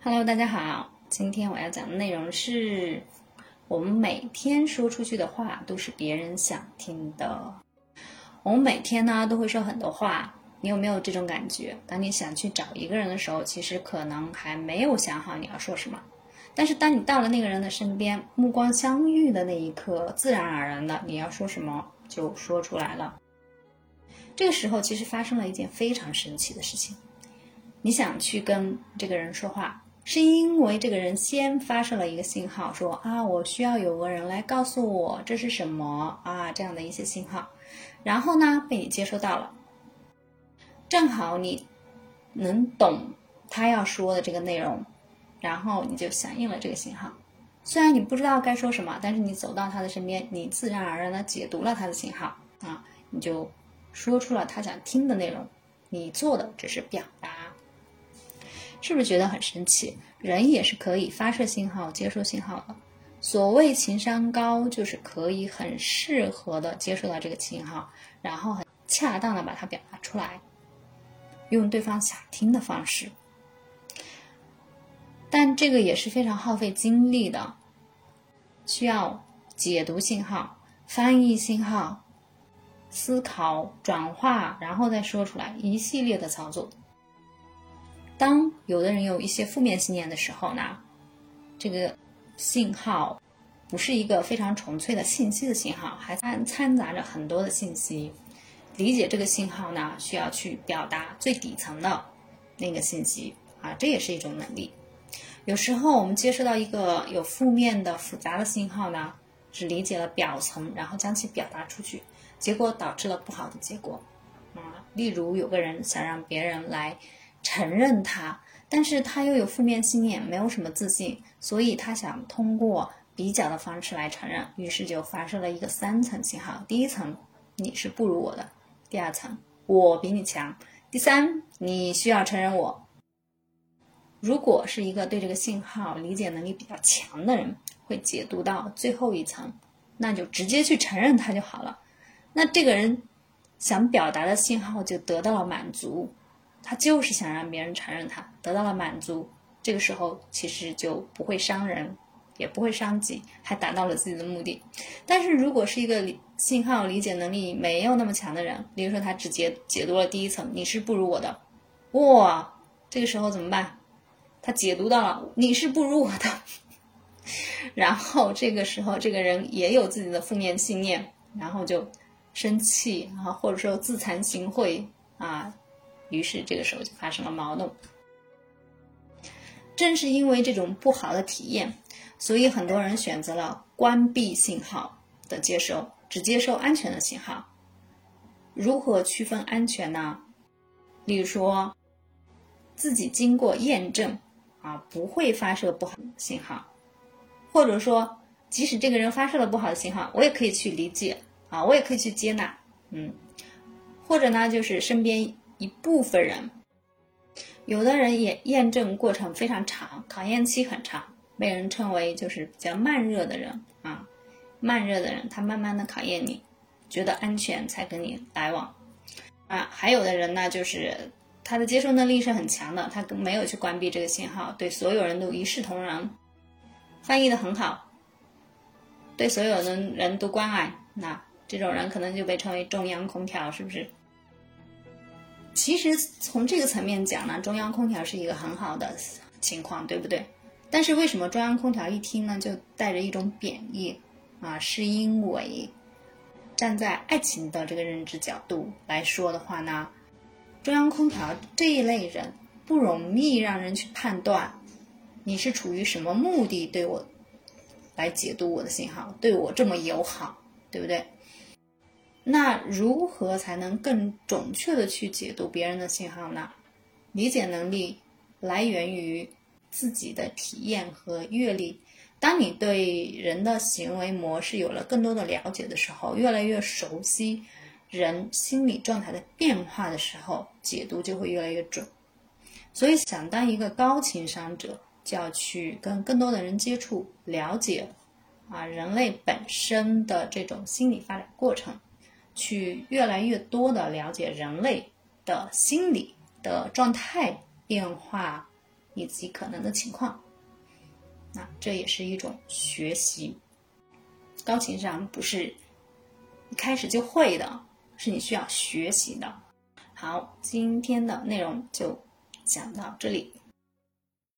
Hello，大家好，今天我要讲的内容是我们每天说出去的话都是别人想听的。我们每天呢都会说很多话，你有没有这种感觉？当你想去找一个人的时候，其实可能还没有想好你要说什么，但是当你到了那个人的身边，目光相遇的那一刻，自然而然的你要说什么就说出来了。这个时候其实发生了一件非常神奇的事情，你想去跟这个人说话。是因为这个人先发射了一个信号，说啊，我需要有个人来告诉我这是什么啊，这样的一些信号，然后呢被你接收到了，正好你能懂他要说的这个内容，然后你就响应了这个信号。虽然你不知道该说什么，但是你走到他的身边，你自然而然的解读了他的信号啊，你就说出了他想听的内容。你做的只是表达。是不是觉得很神奇？人也是可以发射信号、接收信号的。所谓情商高，就是可以很适合的接收到这个信号，然后很恰当的把它表达出来，用对方想听的方式。但这个也是非常耗费精力的，需要解读信号、翻译信号、思考、转化，然后再说出来，一系列的操作。当有的人有一些负面信念的时候呢，这个信号不是一个非常纯粹的信息的信号，还掺掺杂着很多的信息。理解这个信号呢，需要去表达最底层的那个信息啊，这也是一种能力。有时候我们接收到一个有负面的复杂的信号呢，只理解了表层，然后将其表达出去，结果导致了不好的结果啊。例如有个人想让别人来。承认他，但是他又有负面信念，没有什么自信，所以他想通过比较的方式来承认，于是就发射了一个三层信号：第一层，你是不如我的；第二层，我比你强；第三，你需要承认我。如果是一个对这个信号理解能力比较强的人，会解读到最后一层，那就直接去承认他就好了。那这个人想表达的信号就得到了满足。他就是想让别人承认他得到了满足，这个时候其实就不会伤人，也不会伤己，还达到了自己的目的。但是如果是一个信号理解能力没有那么强的人，比如说他只解解读了第一层，你是不如我的，哇，这个时候怎么办？他解读到了你是不如我的，然后这个时候这个人也有自己的负面信念，然后就生气啊，或者说自惭形秽啊。于是这个时候就发生了矛盾。正是因为这种不好的体验，所以很多人选择了关闭信号的接收，只接收安全的信号。如何区分安全呢？例如说，自己经过验证啊，不会发射不好的信号，或者说，即使这个人发射了不好的信号，我也可以去理解啊，我也可以去接纳，嗯，或者呢，就是身边。一部分人，有的人也验证过程非常长，考验期很长，被人称为就是比较慢热的人啊。慢热的人，他慢慢的考验你，觉得安全才跟你来往啊。还有的人呢，就是他的接受能力是很强的，他没有去关闭这个信号，对所有人都一视同仁，翻译的很好，对所有的人都关爱。那这种人可能就被称为中央空调，是不是？其实从这个层面讲呢，中央空调是一个很好的情况，对不对？但是为什么中央空调一听呢就带着一种贬义啊？是因为站在爱情的这个认知角度来说的话呢，中央空调这一类人不容易让人去判断你是处于什么目的对我来解读我的信号，对我这么友好，对不对？那如何才能更准确的去解读别人的信号呢？理解能力来源于自己的体验和阅历。当你对人的行为模式有了更多的了解的时候，越来越熟悉人心理状态的变化的时候，解读就会越来越准。所以，想当一个高情商者，就要去跟更多的人接触，了解啊人类本身的这种心理发展过程。去越来越多的了解人类的心理的状态变化，以及可能的情况。那这也是一种学习。高情商不是一开始就会的，是你需要学习的。好，今天的内容就讲到这里。